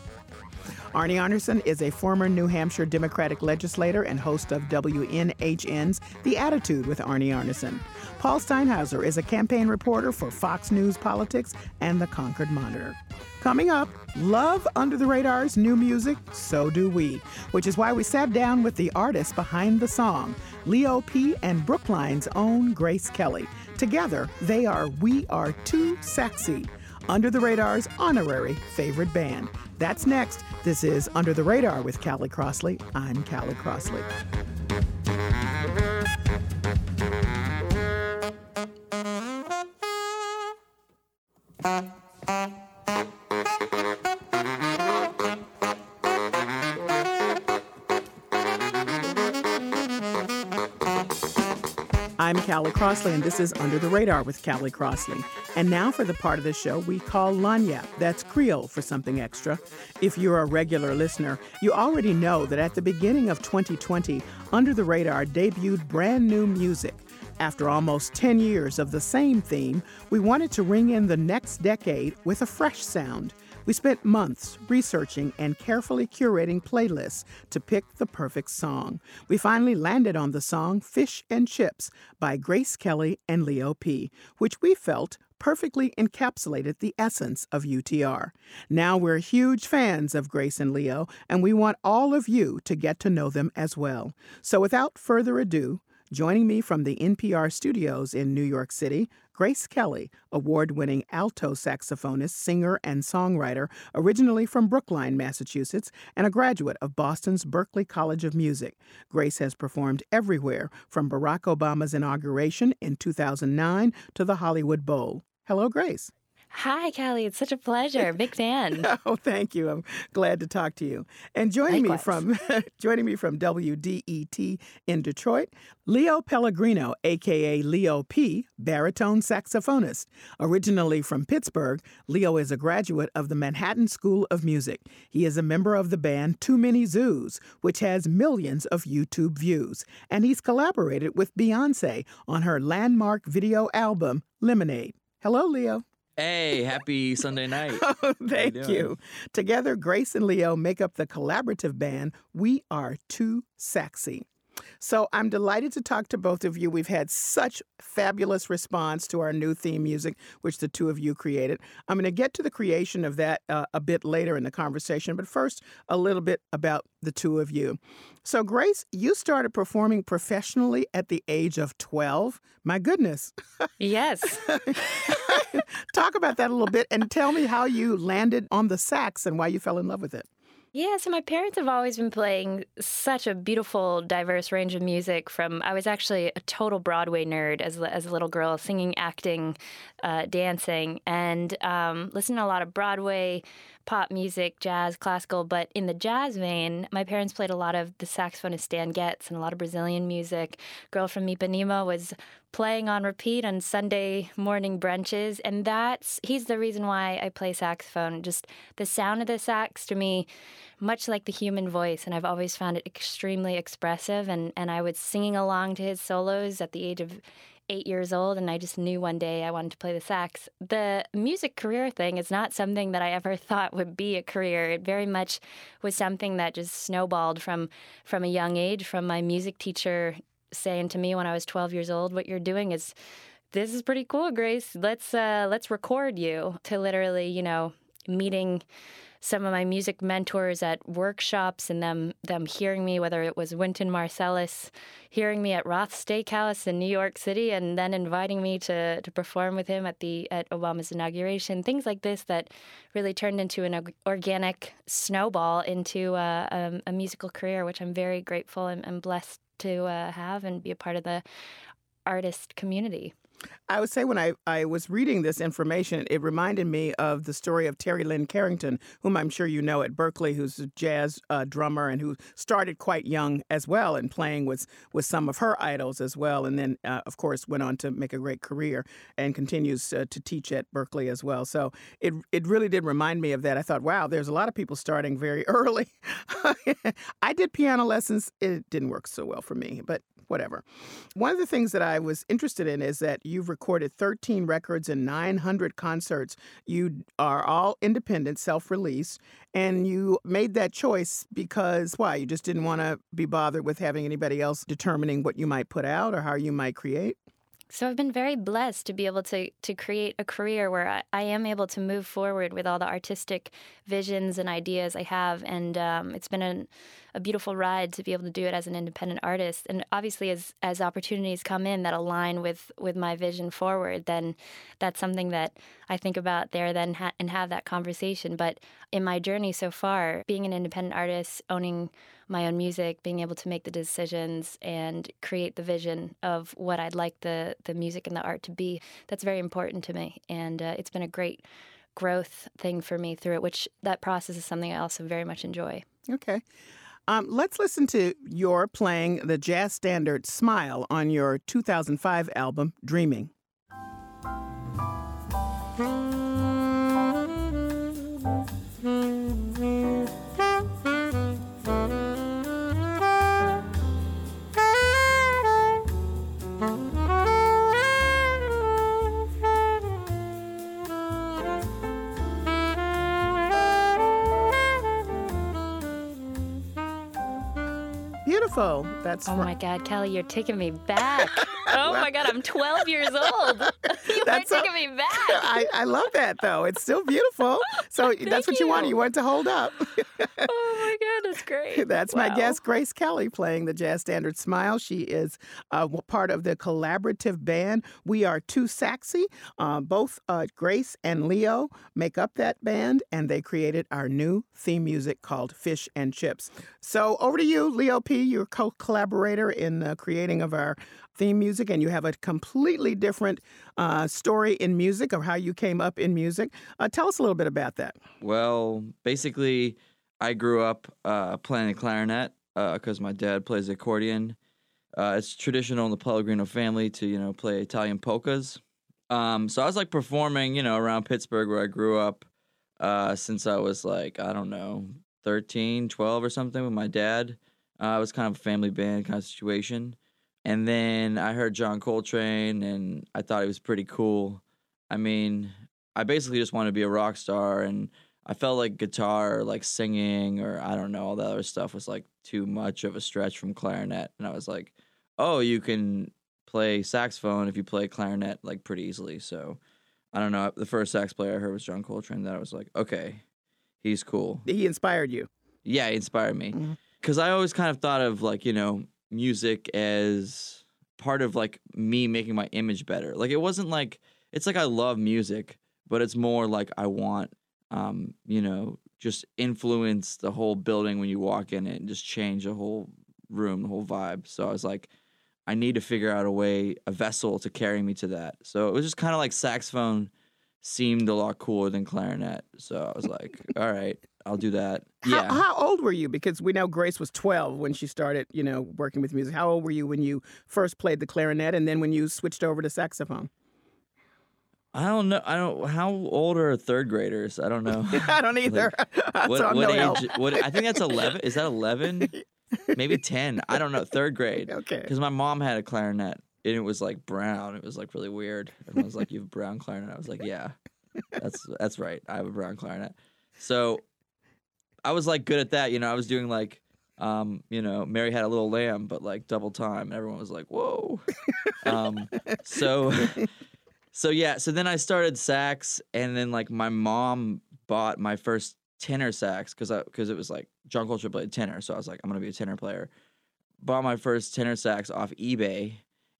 Arnie Arnesen is a former New Hampshire Democratic legislator and host of WNHN's The Attitude with Arnie Arnesen. Paul Steinhauser is a campaign reporter for Fox News Politics and the Concord Monitor. Coming up, love Under the Radar's new music, So Do We, which is why we sat down with the artist behind the song, Leo P. and Brookline's own Grace Kelly. Together, they are We Are Too Saxy, Under the Radar's honorary favorite band. That's next. This is Under the Radar with Callie Crossley. I'm Callie Crossley. I'm Callie Crossley, and this is Under the Radar with Callie Crossley. And now for the part of the show we call Lagniappe. That's Creole for something extra. If you're a regular listener, you already know that at the beginning of 2020, Under the Radar debuted brand new music. After almost 10 years of the same theme, we wanted to ring in the next decade with a fresh sound. We spent months researching and carefully curating playlists to pick the perfect song. We finally landed on the song Fish and Chips by Grace Kelly and Leo P., which we felt perfectly encapsulated the essence of UTR. Now we're huge fans of Grace and Leo, and we want all of you to get to know them as well. So without further ado, Joining me from the NPR studios in New York City, Grace Kelly, award winning alto saxophonist, singer, and songwriter, originally from Brookline, Massachusetts, and a graduate of Boston's Berklee College of Music. Grace has performed everywhere from Barack Obama's inauguration in 2009 to the Hollywood Bowl. Hello, Grace. Hi, Callie. It's such a pleasure. Big fan. oh, thank you. I'm glad to talk to you. And joining Likewise. me from joining me from WDET in Detroit, Leo Pellegrino, aka Leo P, baritone saxophonist. Originally from Pittsburgh, Leo is a graduate of the Manhattan School of Music. He is a member of the band Too Many Zoos, which has millions of YouTube views, and he's collaborated with Beyonce on her landmark video album Lemonade. Hello, Leo. Hey, happy Sunday night. oh, thank you, you. Together, Grace and Leo make up the collaborative band We Are Too Saxy. So I'm delighted to talk to both of you. We've had such fabulous response to our new theme music, which the two of you created. I'm going to get to the creation of that uh, a bit later in the conversation, but first, a little bit about the two of you. So, Grace, you started performing professionally at the age of 12. My goodness. Yes. Talk about that a little bit and tell me how you landed on the sax and why you fell in love with it. Yeah, so my parents have always been playing such a beautiful, diverse range of music. From I was actually a total Broadway nerd as as a little girl, singing, acting, uh, dancing, and um, listening to a lot of Broadway pop music, jazz, classical. But in the jazz vein, my parents played a lot of the saxophonist Stan Getz and a lot of Brazilian music. Girl from Ipanema was playing on repeat on Sunday morning brunches. And that's, he's the reason why I play saxophone. Just the sound of the sax to me, much like the human voice. And I've always found it extremely expressive. And, and I was singing along to his solos at the age of eight years old, and I just knew one day I wanted to play the sax. The music career thing is not something that I ever thought would be a career. It very much was something that just snowballed from from a young age, from my music teacher saying to me when I was 12 years old, "What you're doing is." This is pretty cool, Grace. Let's uh, let's record you. To literally, you know, meeting some of my music mentors at workshops and them them hearing me, whether it was Wynton Marsalis hearing me at Roth Steakhouse in New York City and then inviting me to, to perform with him at the at Obama's inauguration, things like this that really turned into an organic snowball into uh, a, a, musical career, which I'm very grateful and, and blessed to uh, have and be a part of the artist community. I would say when I, I was reading this information, it reminded me of the story of Terri Lyne Carrington, whom I'm sure you know at Berklee, who's a jazz uh, drummer and who started quite young as well and playing with, with some of her idols as well. And then, uh, of course, went on to make a great career and continues uh, to teach at Berklee as well. So it, it really did remind me of that. I thought, wow, there's a lot of people starting very early. I did piano lessons. It didn't work so well for me, but whatever. One of the things that I was interested in is that you've recorded 13 records and 900 concerts. You are all independent, self release, and you made that choice because why? You just didn't want to be bothered with having anybody else determining what you might put out or how you might create? So I've been very blessed to be able to to create a career where I, I am able to move forward with all the artistic visions and ideas I have, and um, it's been a beautiful ride to be able to do it as an independent artist. And obviously, as as opportunities come in that align with with my vision forward, then that's something that I think about there then ha- and have that conversation. But in my journey so far, being an independent artist, owning my own music, being able to make the decisions and create the vision of what I'd like the the music and the art to be. That's very important to me, and uh, it's been a great growth thing for me through it. Which that process is something I also very much enjoy. Okay. Um, let's listen to your playing the jazz standard Smile on your 2005 album, Dreaming. Beautiful. That's oh my God, Kelly, you're taking me back. Oh my God, I'm 12 years old. you that's a- taking me back. I, I love that though. It's still beautiful. So that's what you. wanted. You wanted to hold up. oh my god, that's great. That's my guest, Grace Kelly, playing the jazz standard Smile. She is uh, part of the collaborative band We Are Too Saxy. Uh, both uh, Grace and Leo make up that band, and they created our new theme music called Fish and Chips. So over to you, Leo P. You're co-collaborator in the creating of our theme music, and you have a completely different uh, story in music of how you came up in music. Uh, tell us a little bit about that. Well, basically, I grew up uh, playing the clarinet because my dad plays accordion. Uh, it's traditional in the Pellegrino family to you know play Italian polkas. Um, so I was like performing, you know, around Pittsburgh where I grew up uh, since I was like I don't know 13, 12 or something with my dad. Uh, it was kind of a family band kind of situation. And then I heard John Coltrane, and I thought he was pretty cool. I mean, I basically just wanted to be a rock star, and I felt like guitar, like singing, or I don't know, all that other stuff was like too much of a stretch from clarinet. And I was like, oh, you can play saxophone if you play clarinet like pretty easily. So I don't know. The first sax player I heard was John Coltrane. That I was like, okay, he's cool. He inspired you. Yeah, he inspired me. Mm-hmm. Because I always kind of thought of like, you know, music as part of like me making my image better. Like it wasn't like it's like I love music, but it's more like I want um, you know, just influence the whole building when you walk in it and just change the whole room, the whole vibe. So I was like, I need to figure out a way, a vessel to carry me to that. So it was just kind of like saxophone seemed a lot cooler than clarinet. So I was like, all right, I'll do that. Yeah. How, how old were you? Because we know Grace was 12 when she started, you know, working with music. How old were you when you first played the clarinet and then when you switched over to saxophone? I don't know. I don't. How old are third graders? I don't know. I don't either. Like, what So what no age? help. What I think that's eleven. Is that eleven? Maybe ten. I don't know. Third grade. Okay. Because my mom had a clarinet and it was like brown. It was like really weird. Everyone was like, "You have a brown clarinet." I was like, "Yeah, that's that's right. I have a brown clarinet." So I was like good at that. You know, I was doing like. Um, you know, Mary had a little lamb, but like double time. And everyone was like, "Whoa!" um, so, so yeah. So then I started sax, and then like my mom bought my first tenor sax because because it was like John Coltrane played tenor, so I was like, I'm gonna be a tenor player. Bought my first tenor sax off eBay,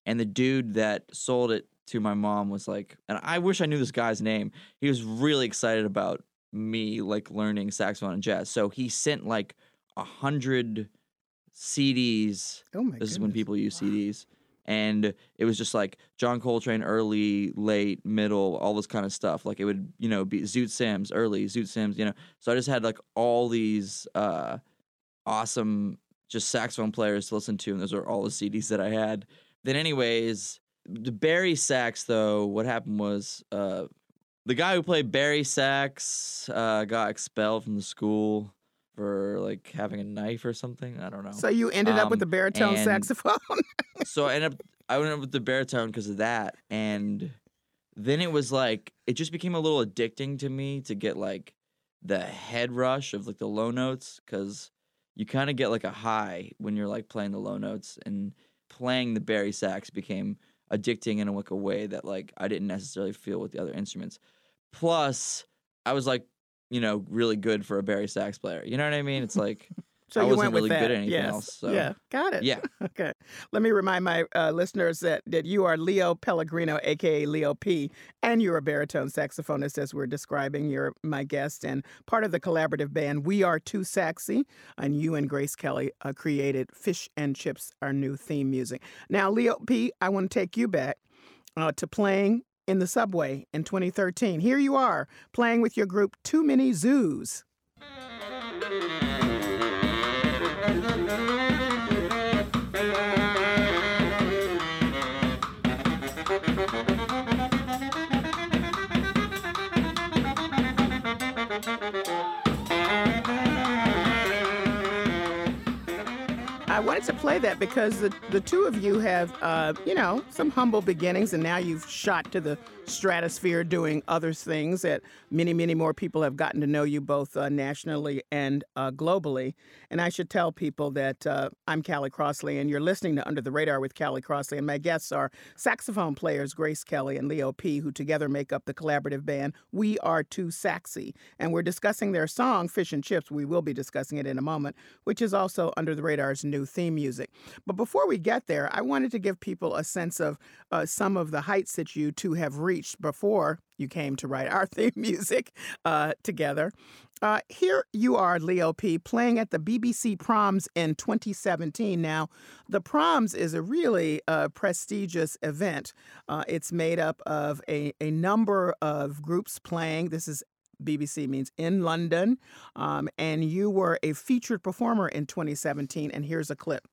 and the dude that sold it to my mom was like, and I wish I knew this guy's name. He was really excited about me like learning saxophone and jazz, so he sent like a hundred CDs. Oh my This is when people use CDs. And it was just like John Coltrane, early, late, middle, all this kind of stuff. Like it would, you know, be Zoot Sims, early, Zoot Sims, you know. So I just had like all these uh, awesome just saxophone players to listen to, and those are all the CDs that I had. Then, anyways, the bari sax though, what happened was uh, the guy who played bari sax uh, got expelled from the school for like having a knife or something. I don't know. So you ended up with the Um, baritone saxophone? so I ended up I went up with the baritone because of that, and then it was like it just became a little addicting to me to get like the head rush of like the low notes because you kind of get like a high when you're like playing the low notes and playing the bari sax became addicting in a way that like I didn't necessarily feel with the other instruments. Plus, I was like, you know, really good for a bari sax player. You know what I mean? It's like So I you wasn't went really with that. good at anything yes. else. So Yeah, got it. Yeah. Okay. Let me remind my uh, listeners that, that you are Leo Pellegrino, aka Leo P, and you're a baritone saxophonist, as we're describing. You're my guest and part of the collaborative band We Are Too Saxy. And you and Grace Kelly uh, created Fish and Chips, our new theme music. Now, Leo P, I want to take you back uh, to playing in the subway in 2013. Here you are playing with your group Too Many Zoos. To play that because the, the two of you have, uh, you know, some humble beginnings, and now you've shot to the stratosphere doing other things that many, many more people have gotten to know you both uh, nationally and uh, globally. And I should tell people that uh, I'm Callie Crossley, and you're listening to Under the Radar with Callie Crossley. And my guests are saxophone players Grace Kelly and Leo P., who together make up the collaborative band We Are Too Saxy. And we're discussing their song, Fish and Chips. We will be discussing it in a moment, which is also Under the Radar's new theme music. But before we get there, I wanted to give people a sense of uh, some of the heights that you two have reached before you came to write our theme music uh, together. Uh, here you are, Leo P., playing at the BBC Proms in 2017. Now, the Proms is a really uh, prestigious event. Uh, it's made up of a, a number of groups playing. This is BBC means in London. Um, and you were a featured performer in 2017. And here's a clip.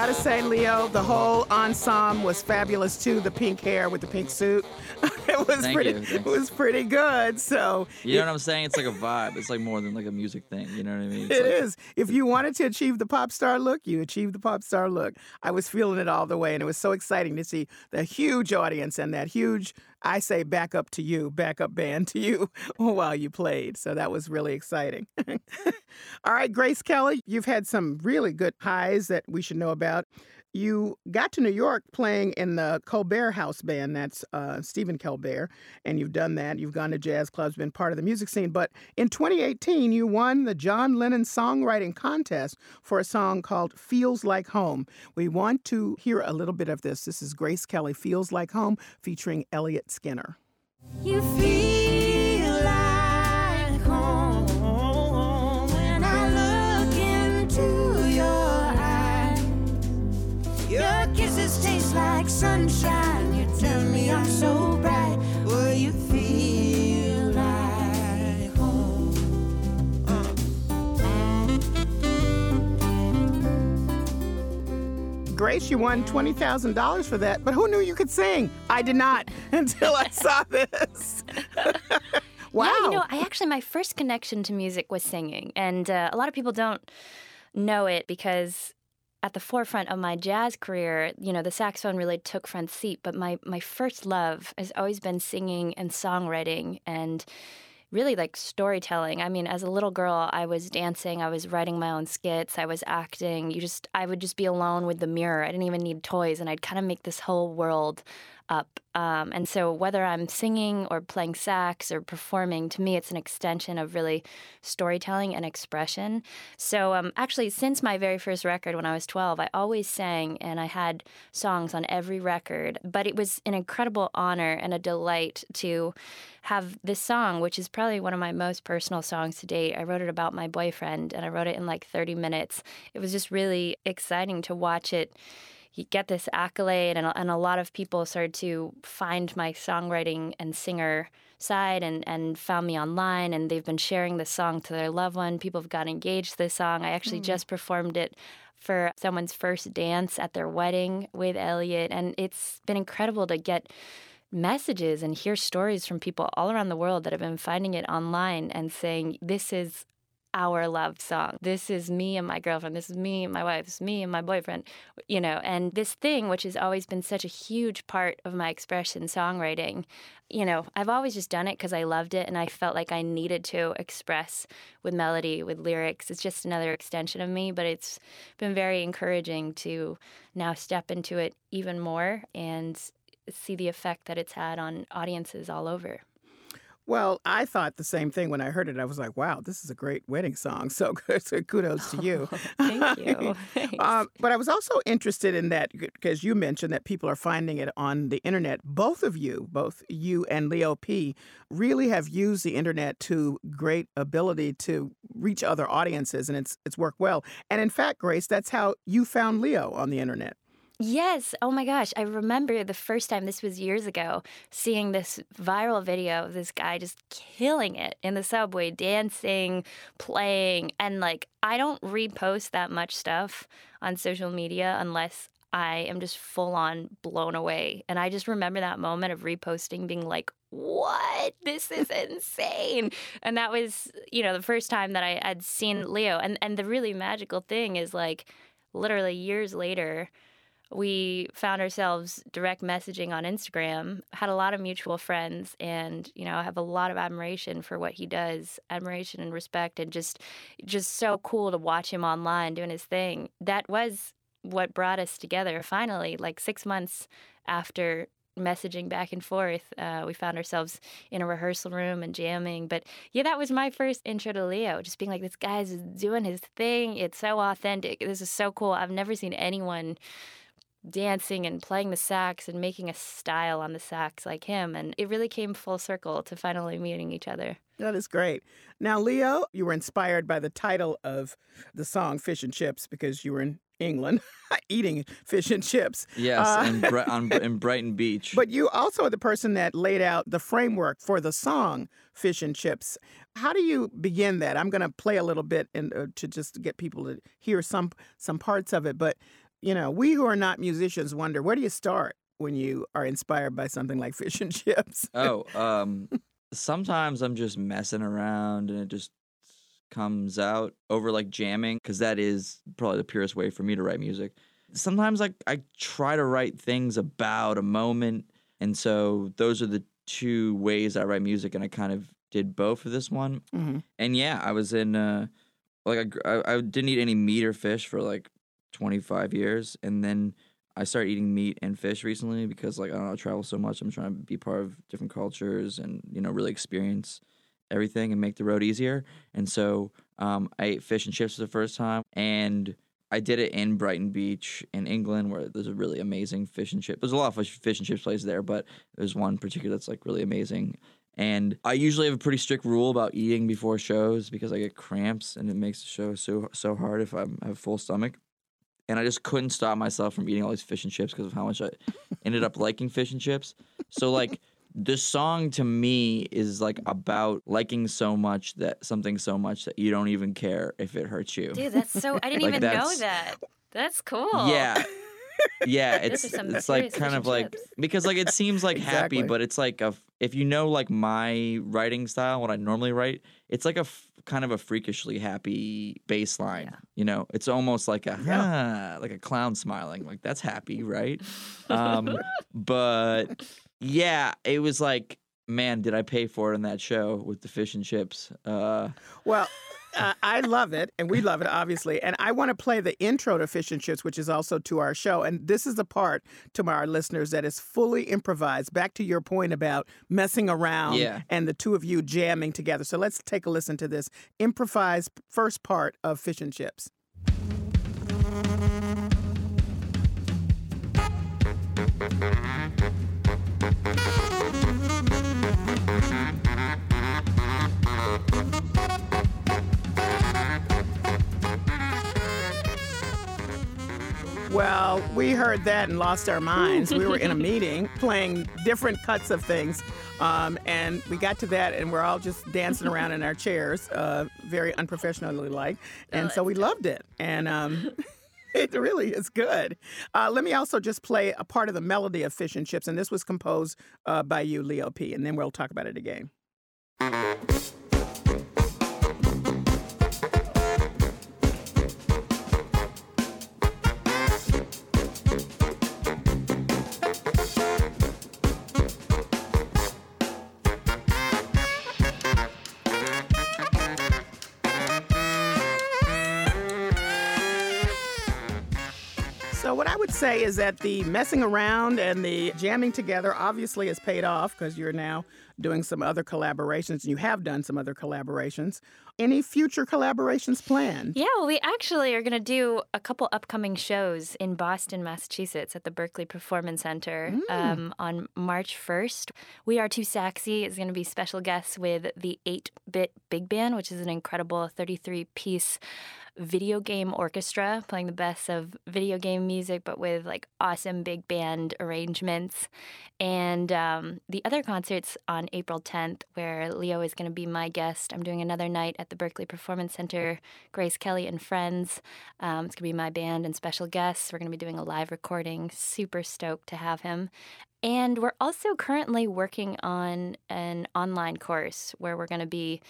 Gotta say, Leo, the whole ensemble was fabulous too. The pink hair with the pink suit, it was Thank pretty. you. It was pretty good. So You know what I'm saying? It's like a vibe. It's like more than like a music thing. You know what I mean? It's It like, is. If you wanted to achieve the pop star look, you achieved the pop star look. I was feeling it all the way, and it was so exciting to see the huge audience and that huge, I say, back up to you, backup band to you while you played. So that was really exciting. all right, Grace Kelly, you've had some really good highs that we should know about. You got to New York playing in the Colbert House Band. That's uh, Stephen Colbert. And you've done that. You've gone to jazz clubs, been part of the music scene. But in 2018, you won the John Lennon Songwriting Contest for a song called Feels Like Home. We want to hear a little bit of this. This is Grace Kelly, Feels Like Home, featuring Elliot Skinner. You feel like home kisses like sunshine. You turn me on so bright. Will you feel like home? Grace, you won $20,000 for that, but who knew you could sing? I did not until I saw this. wow. Yeah, you know, I actually, my first connection to music was singing. And uh, a lot of people don't know it because at the forefront of my jazz career, you know, the saxophone really took front seat. But my, my first love has always been singing and songwriting and really like storytelling. I mean, as a little girl, I was dancing, I was writing my own skits, I was acting. You just, I would just be alone with the mirror. I didn't even need toys, and I'd kind of make this whole world up. Um, and so, whether I'm singing or playing sax or performing, to me, it's an extension of really storytelling and expression. So, um, actually, since my very first record when I was 12, I always sang and I had songs on every record. But it was an incredible honor and a delight to have this song, which is probably one of my most personal songs to date. I wrote it about my boyfriend and I wrote it in like 30 minutes. It was just really exciting to watch it get this accolade, and, and a lot of people started to find my songwriting and singer side and, and found me online, and they've been sharing the song to their loved one. People have got engaged to the song. I actually Mm. just performed it for someone's first dance at their wedding with Elliot, and it's been incredible to get messages and hear stories from people all around the world that have been finding it online and saying, This is our love song. This is me and my girlfriend. This is me and my wife. This is me and my boyfriend. You know, and this thing, which has always been such a huge part of my expression, songwriting, you know, I've always just done it because I loved it and I felt like I needed to express with melody, with lyrics. It's just another extension of me, but it's been very encouraging to now step into it even more and see the effect that it's had on audiences all over. Well, I thought the same thing when I heard it. I was like, wow, this is a great wedding song. So, so kudos to you. Thank you. um, but I was also interested in that because you mentioned that people are finding it on the internet. Both of you, both you and Leo P, really have used the internet to great ability to reach other audiences, and it's it's worked well. And in fact, Grace, that's how you found Leo on the internet. Yes. Oh my gosh. I remember the first time, this was years ago, seeing this viral video of this guy just killing it in the subway, dancing, playing. And like, I don't repost that much stuff on social media unless I am just full on blown away. And I just remember that moment of reposting being like, what? This is insane. And that was, you know, the first time that I had seen Leo. And and the really magical thing is like literally years later, we found ourselves direct messaging on Instagram, had a lot of mutual friends, and you know, have a lot of admiration for what he does, admiration and respect, and just just so cool to watch him online doing his thing. That was what brought us together finally, like six months after messaging back and forth. Uh, we found ourselves in a rehearsal room and jamming. But yeah, that was my first intro to Leo, just being like, this guy's doing his thing. It's so authentic. This is so cool. I've never seen anyone dancing and playing the sax and making a style on the sax like him. And it really came full circle to finally meeting each other. That is great. Now, Leo, you were inspired by the title of the song Fish and Chips because you were in England eating fish and chips. Yes, Uh, in, Bri- on, in Brighton Beach. But you also are the person that laid out the framework for the song Fish and Chips. How do you begin that? I'm going to play a little bit and uh, to just get people to hear some some parts of it, but you know, we who are not musicians wonder where do you start when you are inspired by something like Fish and Chips? oh, um, sometimes I'm just messing around and it just comes out over like jamming because that is probably the purest way for me to write music. Sometimes like I try to write things about a moment, and so those are the two ways I write music, and I kind of did both for this one. Mhm. And yeah, I was in uh, like I, I I didn't eat any meat or fish for like 25 years, and then I started eating meat and fish recently because like I don't know, I travel so much. I'm trying to be part of different cultures and you know really experience everything and make the road easier. And so um, I ate fish and chips for the first time, and I did it in Brighton Beach in England, where there's a really amazing fish and chip. There's a lot of fish, and chips places there, but there's one particular that's like really amazing. And I usually have a pretty strict rule about eating before shows because I get cramps and it makes the show so so hard if I have full stomach. And I just couldn't stop myself from eating all these fish and chips because of how much I ended up liking fish and chips. So like this song to me is like about liking so much that something so much that you don't even care if it hurts you. Dude, that's so. I didn't Like, even know that. That's cool. Yeah. Yeah, it's it's like kind of like chips. because like it seems like happy, but it's like a f- if you know like my writing style, what I normally write, it's like a f- kind of a freakishly happy bass line. You know, it's almost like a Yeah. "Huh," like a clown smiling, like that's happy, right? um, but yeah, it was like, man, did I pay for it in that show with the fish and chips? Uh, Well, uh, I love it, and we love it, obviously. And I want to play the intro to Fish and Chips, which is also to our show. And this is the part to our listeners that is fully improvised. Back to your point about messing around Yeah. and the two of you jamming together. So let's take a listen to this improvised first part of Fish and Chips. Well, we heard that and lost our minds. We were in a meeting playing different cuts of things. Um, and we got to that, and we're all just dancing around in our chairs, uh, very unprofessionally like. And so we loved it. And um, it really is good. Uh, let me also just play a part of the melody of Fish and Chips. And this was composed uh, by you, Leo P. And then we'll talk about it again. Say is that the messing around and the jamming together obviously has paid off because you're now doing some other collaborations and you have done some other collaborations. Any future collaborations planned? Yeah, well, we actually are going to do a couple upcoming shows in Boston, Massachusetts at the Berklee Performance Center um, on March 1st. We Are Too Saxy is going to be special guests with the 8 Bit Big Band, which is an incredible 33 piece video game orchestra playing the best of video game music, but with like awesome big band arrangements. And um, the other concerts on April 10th, where Leo is going to be my guest. I'm doing another night at the Berklee Performance Center, Grace Kelly and Friends. Um, it's going to be my band and special guests. We're going to be doing a live recording. Super stoked to have him. And we're also currently working on an online course where we're going to be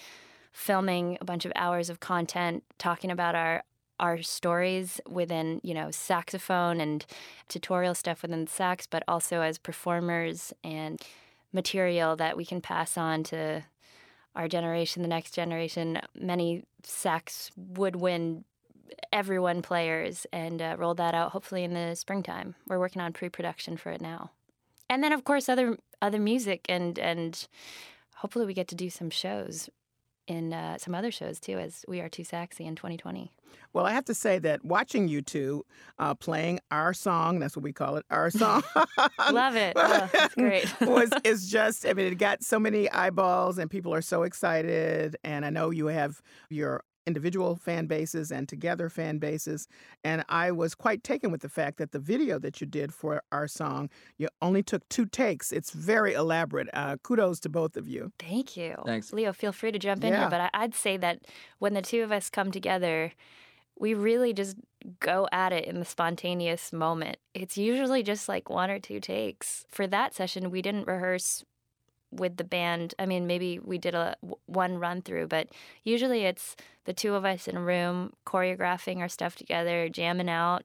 filming a bunch of hours of content talking about our our stories within, you know, saxophone and tutorial stuff within sax, but also as performers and material that we can pass on to our generation, the next generation, many sax woodwind everyone players and uh, roll that out hopefully in the springtime. We're working on pre-production for it now. And then of course other other music and and hopefully we get to do some shows in uh, some other shows too as We Are Too Saxy in 2020. Well, I have to say that watching you two uh, playing our song, that's what we call it, our song. Love it. Oh, that's great. was is just I mean it got so many eyeballs and people are so excited and I know you have your individual fan bases and together fan bases and I was quite taken with the fact that the video that you did for our song you only took two takes it's very elaborate uh, kudos to both of you Thank you. Thanks. Leo, feel free to jump in Yeah. here, but I, I'd say that when the two of us come together, we really just go at it in the spontaneous moment. It's usually just like one or two takes. For that session, we didn't rehearse with the band. I mean, maybe we did a one run through, but usually it's the two of us in a room choreographing our stuff together, jamming out,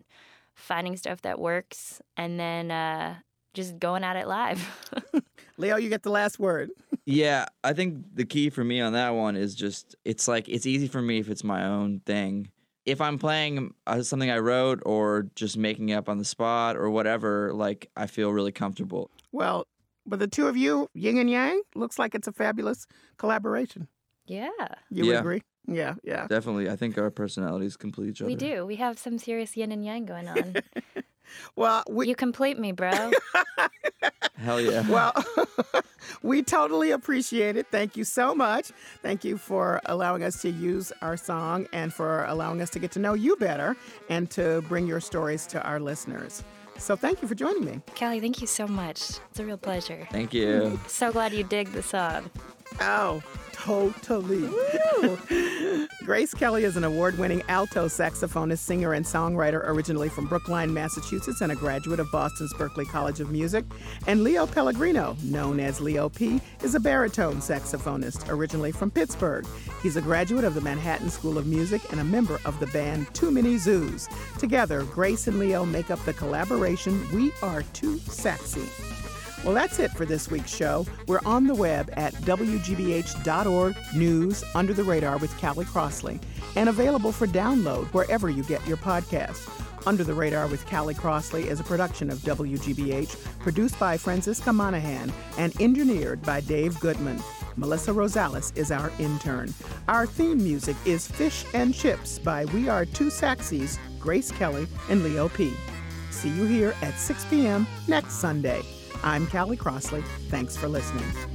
finding stuff that works, and then uh, just going at it live. Leo you get the last word Yeah, I think the key for me on that one is just it's like it's easy for me if it's my own thing. If I'm playing uh, something I wrote or just making it up on the spot or whatever, like I feel really comfortable. well but the two of you yin and yang looks like it's a fabulous collaboration yeah. you Yeah. agree yeah yeah Definitely, I think our personalities complete each other. We do. We have some serious yin and yang going on. well we you complete me, bro. Hell yeah. Well, we totally appreciate it. Thank you so much. Thank you for allowing us to use our song and for allowing us to get to know you better and to bring your stories to our listeners. So thank you for joining me. Kelly, thank you so much. It's a real pleasure. Thank you. So glad you dig the song. Oh, totally. Grace Kelly is an award winning alto saxophonist, singer, and songwriter originally from Brookline, Massachusetts, and a graduate of Boston's Berklee College of Music. And Leo Pellegrino, known as Leo P., is a baritone saxophonist originally from Pittsburgh. He's a graduate of the Manhattan School of Music and a member of the band Too Many Zoos. Together, Grace and Leo make up the collaboration We Are Too Saxy. Well, that's it for this week's show. We're on the web at WGBH.org news under the radar with Callie Crossley and available for download wherever you get your podcasts. Under the Radar with Callie Crossley is a production of WGBH, produced by Francisca Monahan and engineered by Dave Goodman. Melissa Rosales is our intern. Our theme music is Fish and Chips by We Are Two Saxies, Grace Kelly and Leo P. See you here at 6 p.m. next Sunday. I'm Callie Crossley. Thanks for listening.